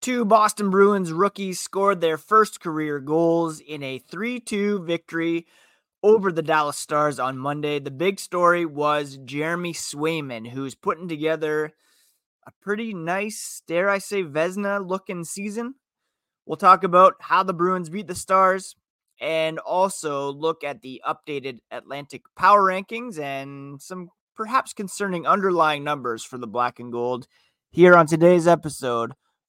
Two Boston Bruins rookies scored their first career goals in a 3 2 victory over the Dallas Stars on Monday. The big story was Jeremy Swayman, who's putting together a pretty nice, dare I say, Vezina looking season. We'll talk about how the Bruins beat the Stars and also look at the updated Atlantic power rankings and some perhaps concerning underlying numbers for the black and gold here on today's episode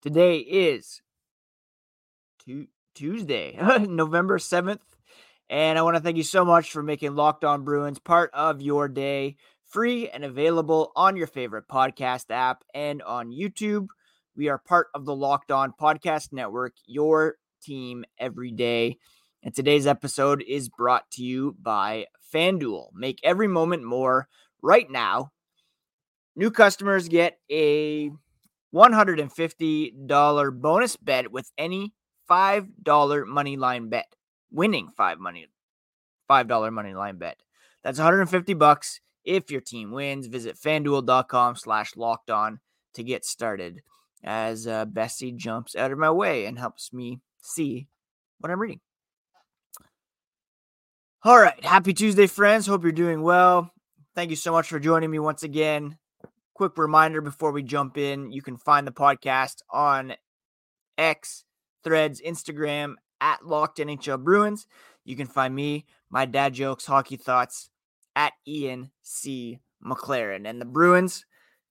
Today is Tuesday, November 7th. And I want to thank you so much for making Locked On Bruins part of your day, free and available on your favorite podcast app and on YouTube. We are part of the Locked On Podcast Network, your team every day. And today's episode is brought to you by FanDuel. Make every moment more right now. New customers get a $150 bonus bet with any $5 money line bet. Winning 5 money $5 money line bet. That's 150 bucks if your team wins. Visit fanduel.com slash locked on to get started as uh, Bessie jumps out of my way and helps me see what I'm reading. All right. Happy Tuesday, friends. Hope you're doing well. Thank you so much for joining me once again. Quick reminder before we jump in you can find the podcast on X, Threads, Instagram at Locked NHL Bruins. You can find me, my dad jokes, hockey thoughts at Ian C. McLaren. And the Bruins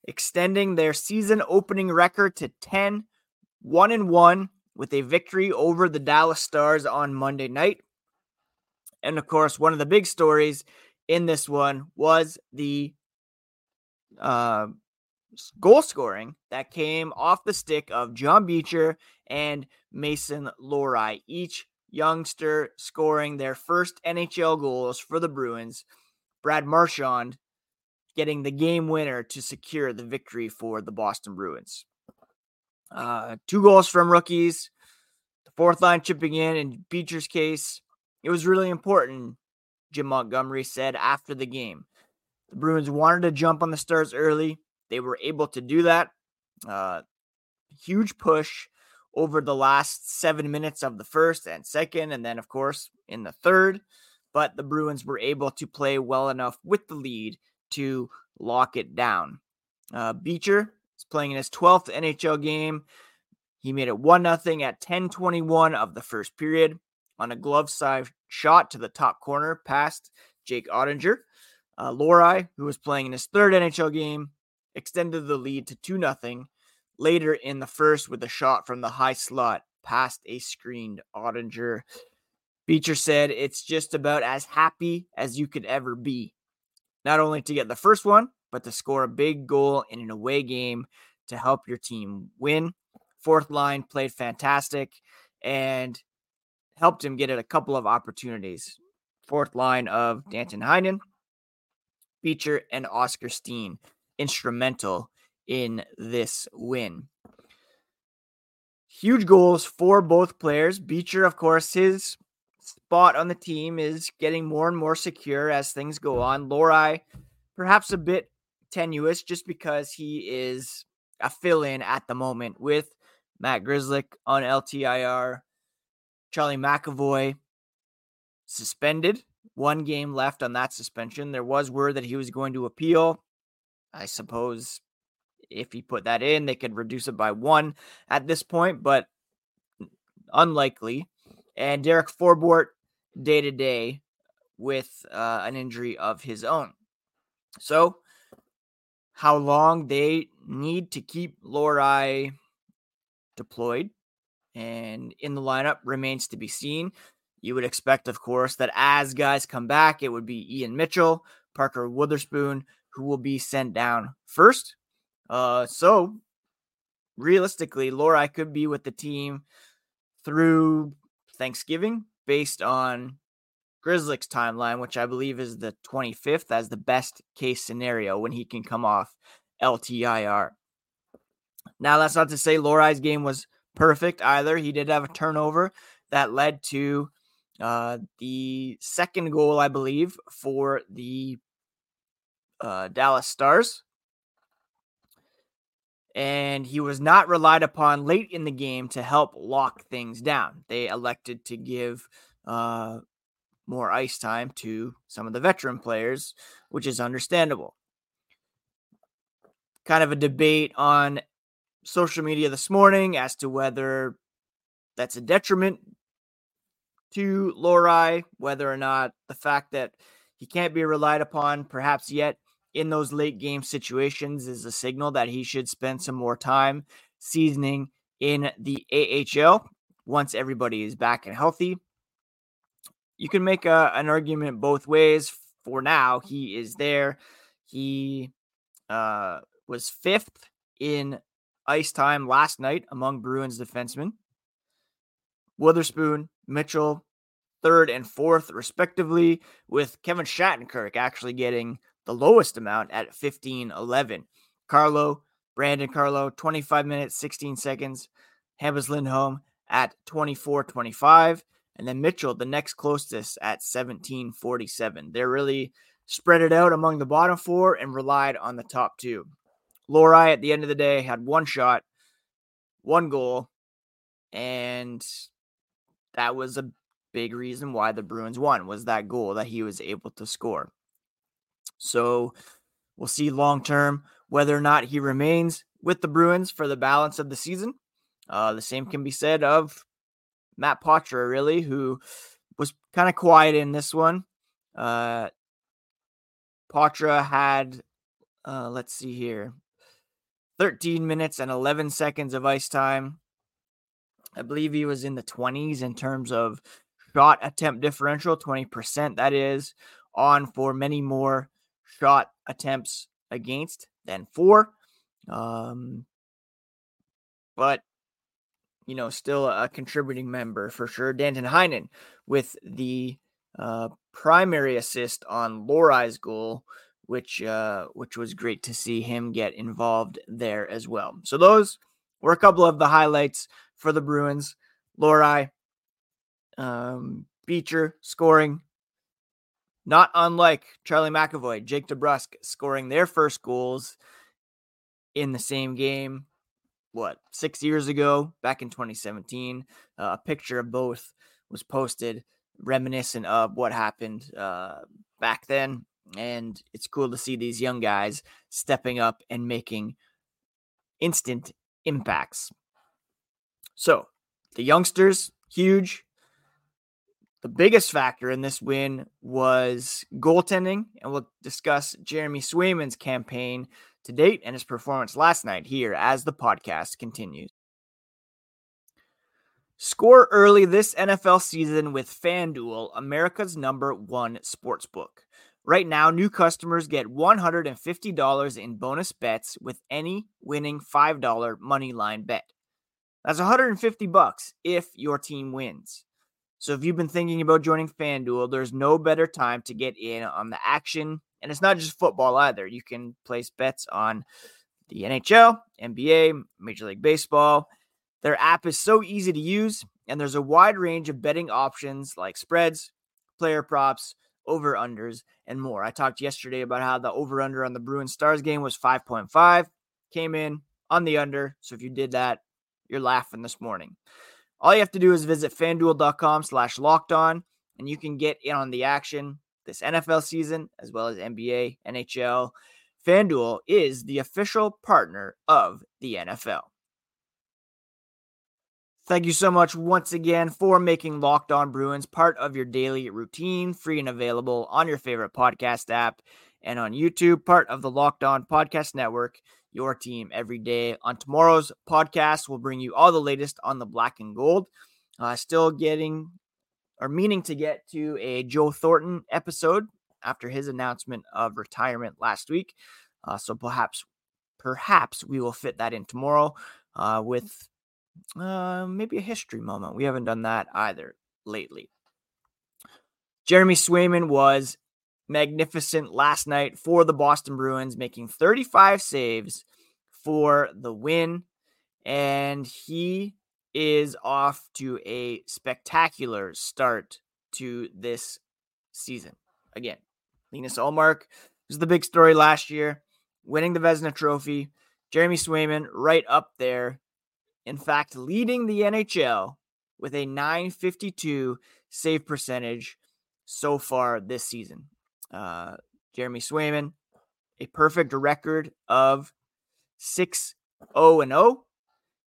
extending their season opening record to 10 1 and 1 with a victory over the Dallas Stars on Monday night. And of course, one of the big stories in this one was the uh, goal scoring that came off the stick of John Beecher and Mason Lohrei, each youngster scoring their first NHL goals for the Bruins. Brad Marchand getting the game winner to secure the victory for the Boston Bruins. Uh, two goals from rookies, the fourth line chipping in. In Beecher's case, it was really important, Jim Montgomery said after the game. The Bruins wanted to jump on the Stars early. They were able to do that. Uh, huge push over the last seven minutes of the first and second, and then, of course, in the third. But the Bruins were able to play well enough with the lead to lock it down. Uh, Beecher is playing in his 12th NHL game. He made it 1 0 at 10:21 of the first period on a glove side shot to the top corner past Jake Oettinger. Uh, Lohrei, who was playing in his third NHL game, extended the lead to 2 0 later in the first with a shot from the high slot past a screened Oettinger. Beecher said, It's just about as happy as you could ever be. Not only to get the first one, but to score a big goal in an away game to help your team win. Fourth line played fantastic and helped him get a couple of opportunities. Fourth line of Danton Heinen, Beecher, and Oscar Steen instrumental in this win. Huge goals for both players. Beecher, of course, his spot on the team is getting more and more secure as things go on. Lohrei, perhaps a bit tenuous just because he is a fill in at the moment with Matt Grzelcyk on LTIR, Charlie McAvoy suspended, one game left on that suspension. There was word that he was going to appeal. I suppose if he put that in, they could reduce it by one at this point, but unlikely. And Derek Forbort day to day with uh, an injury of his own. So, how long they need to keep Lohrei deployed and in the lineup remains to be seen. You would expect, of course, that as guys come back, it would be Ian Mitchell, Parker Wotherspoon, who will be sent down first. Uh, so realistically, Lohrei could be with the team through Thanksgiving based on Grzelcyk's timeline, which I believe is the 25th as the best case scenario when he can come off LTIR. Now, that's not to say Lohrei's game was perfect either. He did have a turnover that led to uh, the second goal, I believe, for the uh, Dallas Stars. And he was not relied upon late in the game to help lock things down. They elected to give uh, more ice time to some of the veteran players, which is understandable. Kind of a debate on social media this morning as to whether that's a detriment to Lohrei, whether or not the fact that he can't be relied upon perhaps yet in those late game situations is a signal that he should spend some more time seasoning in the AHL once everybody is back and healthy. You can make a, an argument both ways. For now, he is there. He uh, was fifth in ice time last night among Bruins defensemen. Wotherspoon, Mitchell, third and fourth, respectively, with Kevin Shattenkirk actually getting the lowest amount at 15 11. Carlo, Brandon Carlo, 25 minutes, 16 seconds. Hampus Lindholm at 24 25. And then Mitchell, the next closest at 17 47. They're really spread it out among the bottom four and relied on the top two. Lohrei at the end of the day had one shot, one goal, and that was a big reason why the Bruins won was that goal that he was able to score. So we'll see long term whether or not he remains with the Bruins for the balance of the season. Uh, the same can be said of Matt Poitras, really, who was kind of quiet in this one. Uh, had, uh, let's see here, 13 minutes and 11 seconds of ice time. I believe he was in the 20s in terms of shot attempt differential, 20%, that is, on for many more shot attempts against than for. Um, but, you know, still a contributing member for sure. Danton Heinen with the uh, primary assist on Lohrei's goal which uh, which was great to see him get involved there as well. So those were a couple of the highlights for the Bruins. Lohrei, um, Beecher scoring, not unlike Charlie McAvoy, Jake DeBrusk scoring their first goals in the same game. What six years ago, back in 2017, uh, a picture of both was posted, reminiscent of what happened uh, back then and it's cool to see these young guys stepping up and making instant impacts. So, the youngsters, huge. The biggest factor in this win was goaltending, and we'll discuss Jeremy Swayman's campaign to date and his performance last night here as the podcast continues. Score early this NFL season with FanDuel, America's number one sportsbook. Right now, new customers get $150 in bonus bets with any winning $5 money line bet. That's 150 bucks if your team wins. So if you've been thinking about joining FanDuel, there's no better time to get in on the action. And it's not just football either. You can place bets on the NHL, NBA, Major League Baseball. Their app is so easy to use, and there's a wide range of betting options like spreads, player props, over unders, and more. I talked yesterday about how the over under on the Bruins Stars game was 5.5, came in on the under. So if you did that, you're laughing this morning. All you have to do is visit fanduel.com slash locked on, and you can get in on the action this NFL season as well as NBA, NHL. FanDuel is the official partner of the NFL. Thank you so much once again for making Locked On Bruins part of your daily routine, free and available on your favorite podcast app and on YouTube, part of the Locked On Podcast Network, your team every day. On tomorrow's podcast, we'll bring you all the latest on the black and gold. Uh, still getting or meaning to get to a Joe Thornton episode after his announcement of retirement last week. Uh, so perhaps perhaps we will fit that in tomorrow uh, with uh, maybe a history moment. We haven't done that either lately. Jeremy Swayman was magnificent last night for the Boston Bruins, making 35 saves for the win. And he is off to a spectacular start to this season. Again, Linus Ullmark was the big story last year, winning the Vezina Trophy. Jeremy Swayman right up there. In fact, leading the NHL with a 952 save percentage so far this season. Uh, Jeremy Swayman, a perfect record of 6 0 and 0.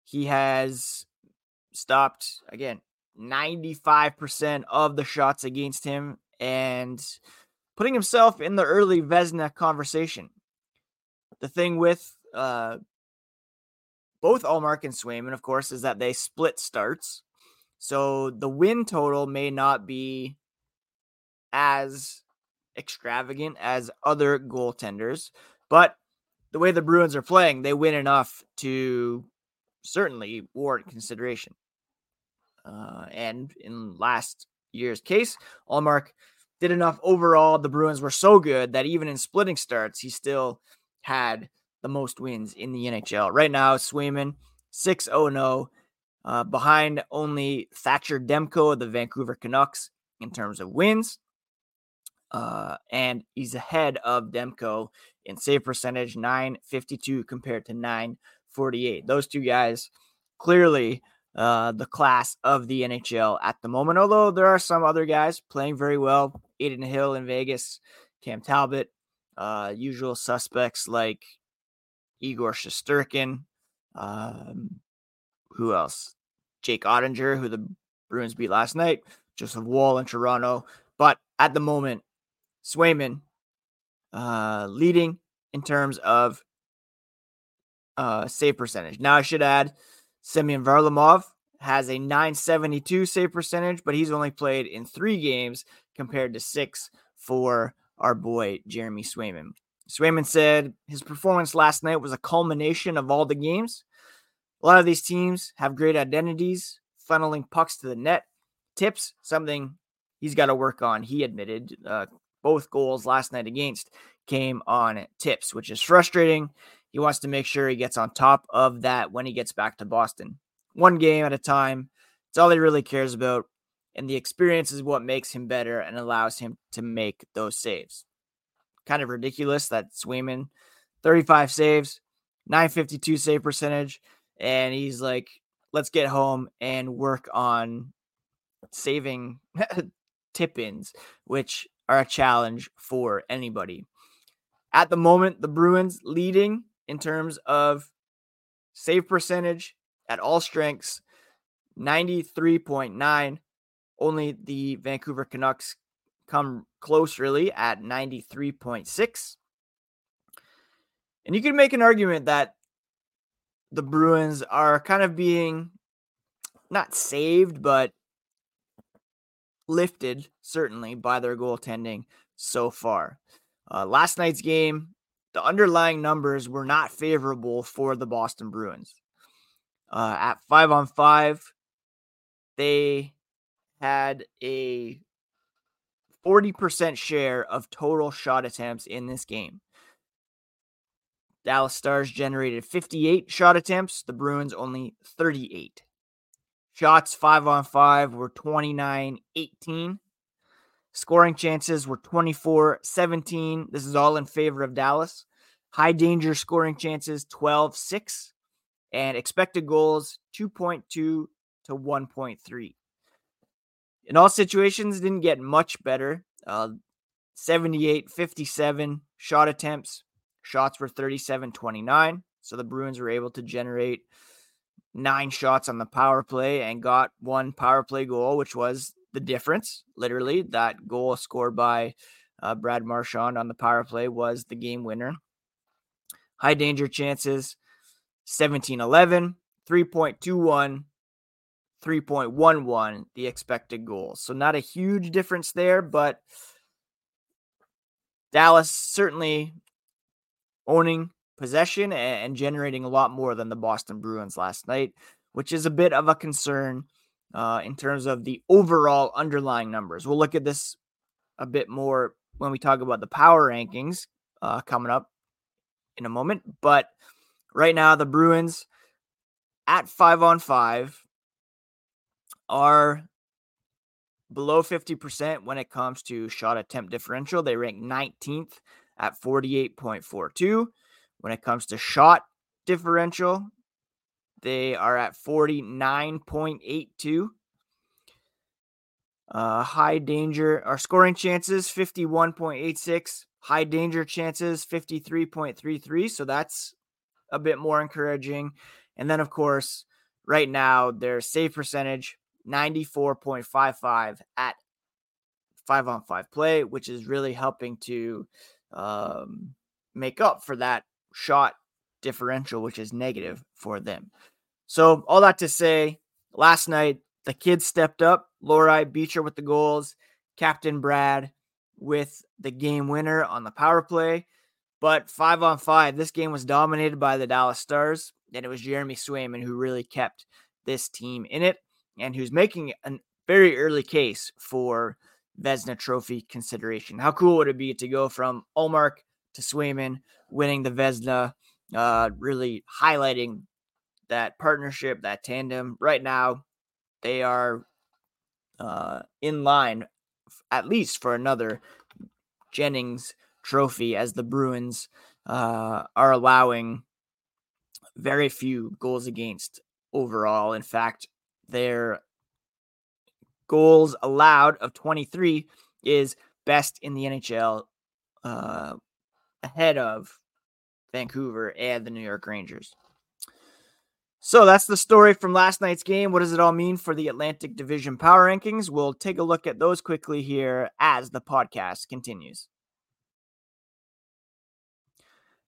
He has stopped, again, 95% of the shots against him and putting himself in the early Vezina conversation. The thing with uh, both Ullmark and Swayman, of course, is that they split starts. So the win total may not be as extravagant as other goaltenders, but the way the Bruins are playing, they win enough to certainly warrant consideration. Uh, and in last year's case, Ullmark did enough overall. The Bruins were so good that even in splitting starts, he still had the most wins in the NHL. Right now, Swayman 6 0 0, uh, behind only Thatcher Demko of the Vancouver Canucks in terms of wins. Uh, and he's ahead of Demko in save percentage 952 compared to 948. Those two guys clearly uh, the class of the NHL at the moment. Although there are some other guys playing very well, Adin Hill in Vegas, Cam Talbot, uh, usual suspects like Igor Shesterkin. Um, who else? Jake Oettinger, who the Bruins beat last night. Joseph Woll in Toronto. But at the moment, Swayman uh, leading in terms of uh, save percentage. Now I should add Semyon Varlamov has a 972 save percentage, but he's only played in three games compared to six for our boy Jeremy Swayman. Swayman said his performance last night was a culmination of all the games. A lot of these teams have great identities, funneling pucks to the net. Tips, something he's got to work on. He admitted uh, both goals last night against came on tips, which is frustrating. He wants to make sure he gets on top of that when he gets back to Boston. One game at a time. It's all he really cares about. And the experience is what makes him better and allows him to make those saves. Kind of ridiculous that Swayman, 35 saves, 952 save percentage. And he's like, let's get home and work on saving tip ins, which are a challenge for anybody. At the moment, the Bruins leading in terms of save percentage at all strengths 93.9. Only the Vancouver Canucks come close, really, at 93.6. And you can make an argument that the Bruins are kind of being not saved, but lifted, certainly, by their goaltending so far. Uh, last night's game, the underlying numbers were not favorable for the Boston Bruins. Uh, at five on five, they had a 40% share of total shot attempts in this game. Dallas Stars generated 58 shot attempts, the Bruins only 38. Shots five on five were 29 18. Scoring chances were 24 17. This is all in favor of Dallas. High danger scoring chances 12 6. And expected goals 2.2 to 1.3. In all situations, didn't get much better. Uh, 78 57 shot attempts. Shots were 37 29. So the Bruins were able to generate nine shots on the power play and got one power play goal, which was the difference. Literally, that goal scored by uh, Brad Marchand on the power play was the game winner. High danger chances 17 11, 3.21, 3.11, the expected goals. So, not a huge difference there, but Dallas certainly owning possession and generating a lot more than the Boston Bruins last night, which is a bit of a concern uh, in terms of the overall underlying numbers. We'll look at this a bit more when we talk about the power rankings uh, coming up in a moment. But right now, the Bruins at five on five are below 50% when it comes to shot attempt differential. They rank 19th at 48.42. When it comes to shot differential, they are at 49.82. Uh, high danger or scoring chances 51.86 high danger chances 53.33 so that's a bit more encouraging. And then of course right now their save percentage 94.55 at 5 on 5 play which is really helping to um, make up for that shot differential which is negative for them so all that to say last night the kids stepped up. Lohrei Beecher with the goals, Captain Brad with the game winner on the power play. But five on five, this game was dominated by the Dallas Stars, and it was Jeremy Swayman who really kept this team in it and who's making a very early case for Vezina Trophy consideration. How cool would it be to go from Ullmark to Swayman winning the Vezina, uh, really highlighting that partnership, that tandem. Right now, they are uh, in line at least for another Jennings trophy as the Bruins uh, are allowing very few goals against overall. In fact, their goals allowed of 23 is best in the NHL uh, ahead of Vancouver and the New York Rangers. So that's the story from last night's game. What does it all mean for the Atlantic Division power rankings? We'll take a look at those quickly here as the podcast continues.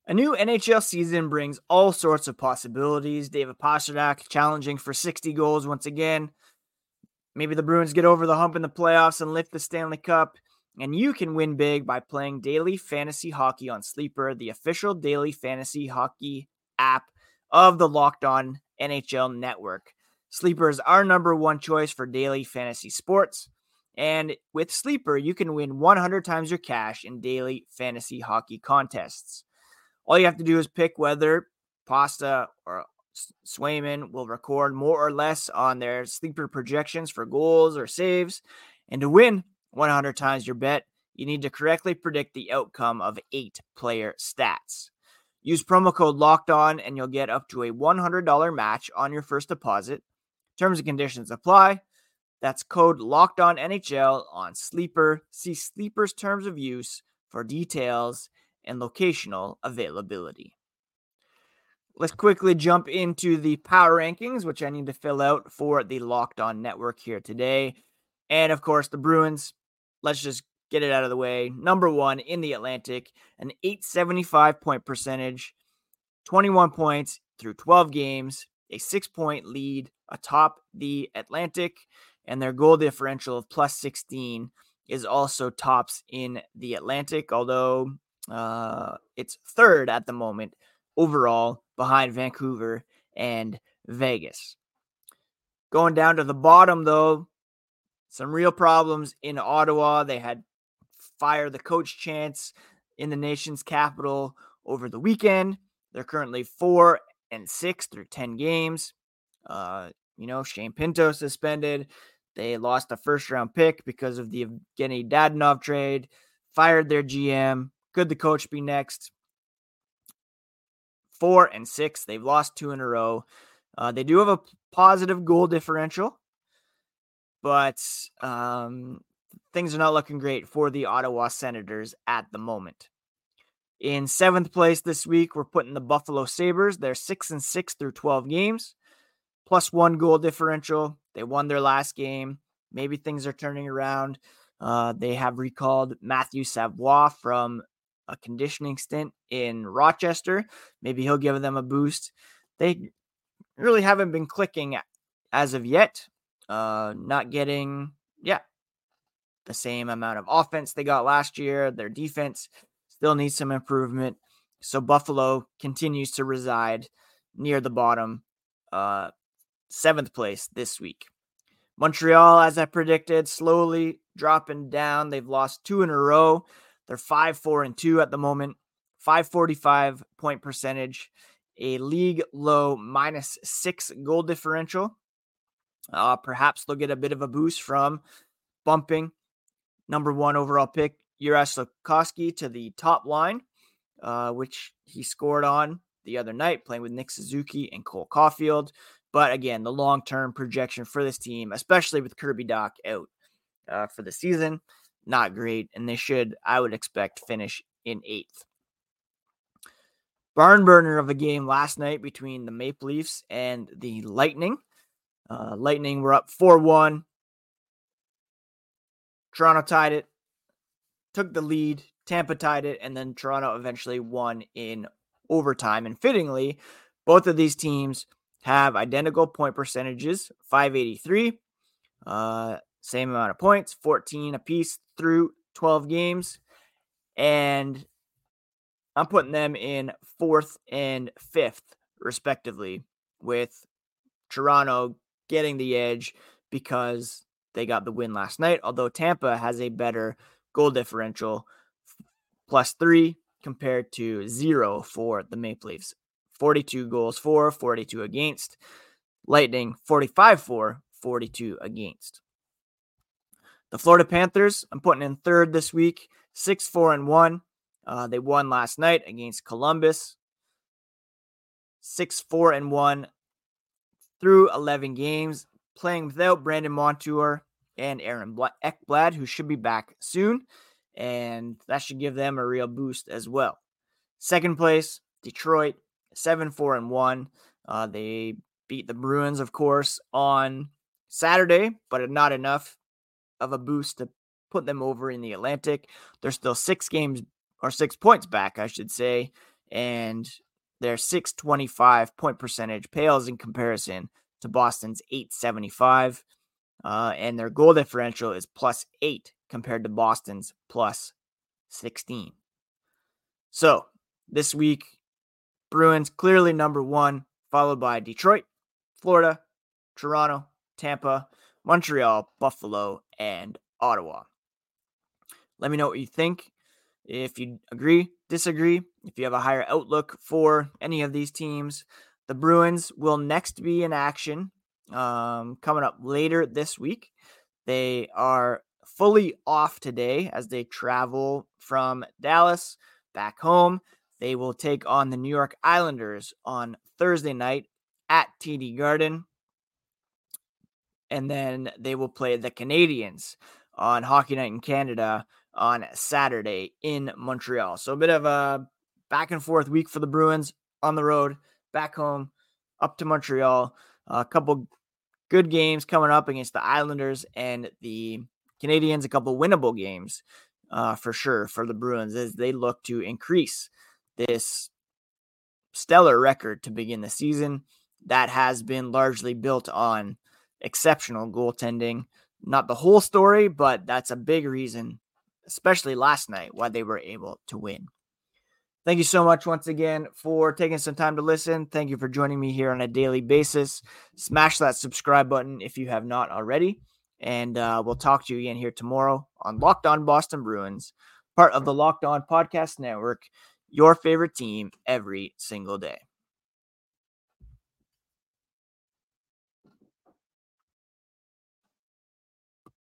A new NHL season brings all sorts of possibilities. David Pastrnak challenging for 60 goals once again. Maybe the Bruins get over the hump in the playoffs and lift the Stanley Cup. And you can win big by playing daily fantasy hockey on Sleeper, the official daily fantasy hockey app of the Locked On NHL Network. Sleeper is our number one choice for daily fantasy sports. And with Sleeper, you can win 100 times your cash in daily fantasy hockey contests. All you have to do is pick whether Pasta or Swayman will record more or less on their sleeper projections for goals or saves. And to win 100 times your bet, you need to correctly predict the outcome of eight player stats. Use promo code locked on and you'll get up to a $100 match on your first deposit. Terms and conditions apply. That's code locked on NHL on Sleeper. See Sleeper's terms of use for details and locational availability. Let's quickly jump into the power rankings, which I need to fill out for the Locked On Network here today. And of course, the Bruins. Let's just get it out of the way. Number one in the Atlantic, an 875 point percentage, 21 points through 12 games, a six point lead atop the Atlantic, and their goal differential of plus 16 is also tops in the Atlantic, although uh, it's third at the moment overall behind Vancouver and Vegas. Going down to the bottom, though, some real problems in Ottawa. They had fire the coach chance in the nation's capital over the weekend. They're currently four and six through 10 games. Uh, you know, Shane Pinto suspended. They lost a first round pick because of the Evgeny Dadonov trade, fired their GM. Could the coach be next? Four and six. They've lost two in a row. Uh, they do have a positive goal differential, but um, things are not looking great for the Ottawa Senators at the moment. In seventh place this week, we're putting the Buffalo Sabres. They're six and six through 12 games, plus one goal differential. They won their last game. Maybe things are turning around. Uh, they have recalled Matthew Savoie from a conditioning stint in Rochester. Maybe he'll give them a boost. They really haven't been clicking as of yet. Uh, not getting, yeah, the same amount of offense they got last year. Their defense still needs some improvement. So Buffalo continues to reside near the bottom, uh, seventh place this week. Montreal, as I predicted, slowly dropping down. They've lost two in a row. They're five, four, and two at the moment. 545 point percentage, a league low minus six goal differential. Uh, perhaps they'll get a bit of a boost from bumping number one overall pick Juraj Slafkovsky to the top line, uh, which he scored on the other night, playing with Nick Suzuki and Cole Caufield. But again, the long term projection for this team, especially with Kirby Dach out uh, for the season, not great. And they should, I would expect, finish in eighth. Barn burner of a game last night between the Maple Leafs and the Lightning. Uh, Lightning were up 4 1. Toronto tied it, took the lead. Tampa tied it, and then Toronto eventually won in overtime. And fittingly, both of these teams have identical point percentages 583, uh, same amount of points, 14 apiece through 12 games. And I'm putting them in fourth and fifth, respectively, with Toronto getting the edge because they got the win last night. Although Tampa has a better goal differential, plus three compared to zero for the Maple Leafs. 42 goals for, 42 against. Lightning 45 for, 42 against. The Florida Panthers, I'm putting in third this week, 6 4 and 1. Uh, they won last night against Columbus. 6 4 and 1 through 11 games, playing without Brandon Montour and Aaron Ekblad, who should be back soon. And that should give them a real boost as well. Second place, Detroit, 7 4 and 1. Uh, they beat the Bruins, of course, on Saturday, but not enough of a boost to put them over in the Atlantic. They're still six games or six points back, I should say, and their 625 point percentage pales in comparison to Boston's 875. Uh, and their goal differential is plus eight compared to Boston's plus 16. So this week, Bruins clearly number one, followed by Detroit, Florida, Toronto, Tampa, Montreal, Buffalo, and Ottawa. Let me know what you think. If you agree, disagree, if you have a higher outlook for any of these teams, the Bruins will next be in action um, coming up later this week. They are fully off today as they travel from Dallas back home. They will take on the New York Islanders on Thursday night at TD Garden. And then they will play the Canadiens on Hockey Night in Canada on Saturday in Montreal. So a bit of a back and forth week for the Bruins on the road, back home, up to Montreal. A couple good games coming up against the Islanders and the Canadiens. A couple winnable games uh, for sure for the Bruins as they look to increase this stellar record to begin the season that has been largely built on exceptional goaltending. Not the whole story, but that's a big reason especially last night, why they were able to win. Thank you so much once again for taking some time to listen. Thank you for joining me here on a daily basis. Smash that subscribe button if you have not already. And uh, we'll talk to you again here tomorrow on Locked On Boston Bruins, part of the Locked On Podcast Network, your favorite team every single day.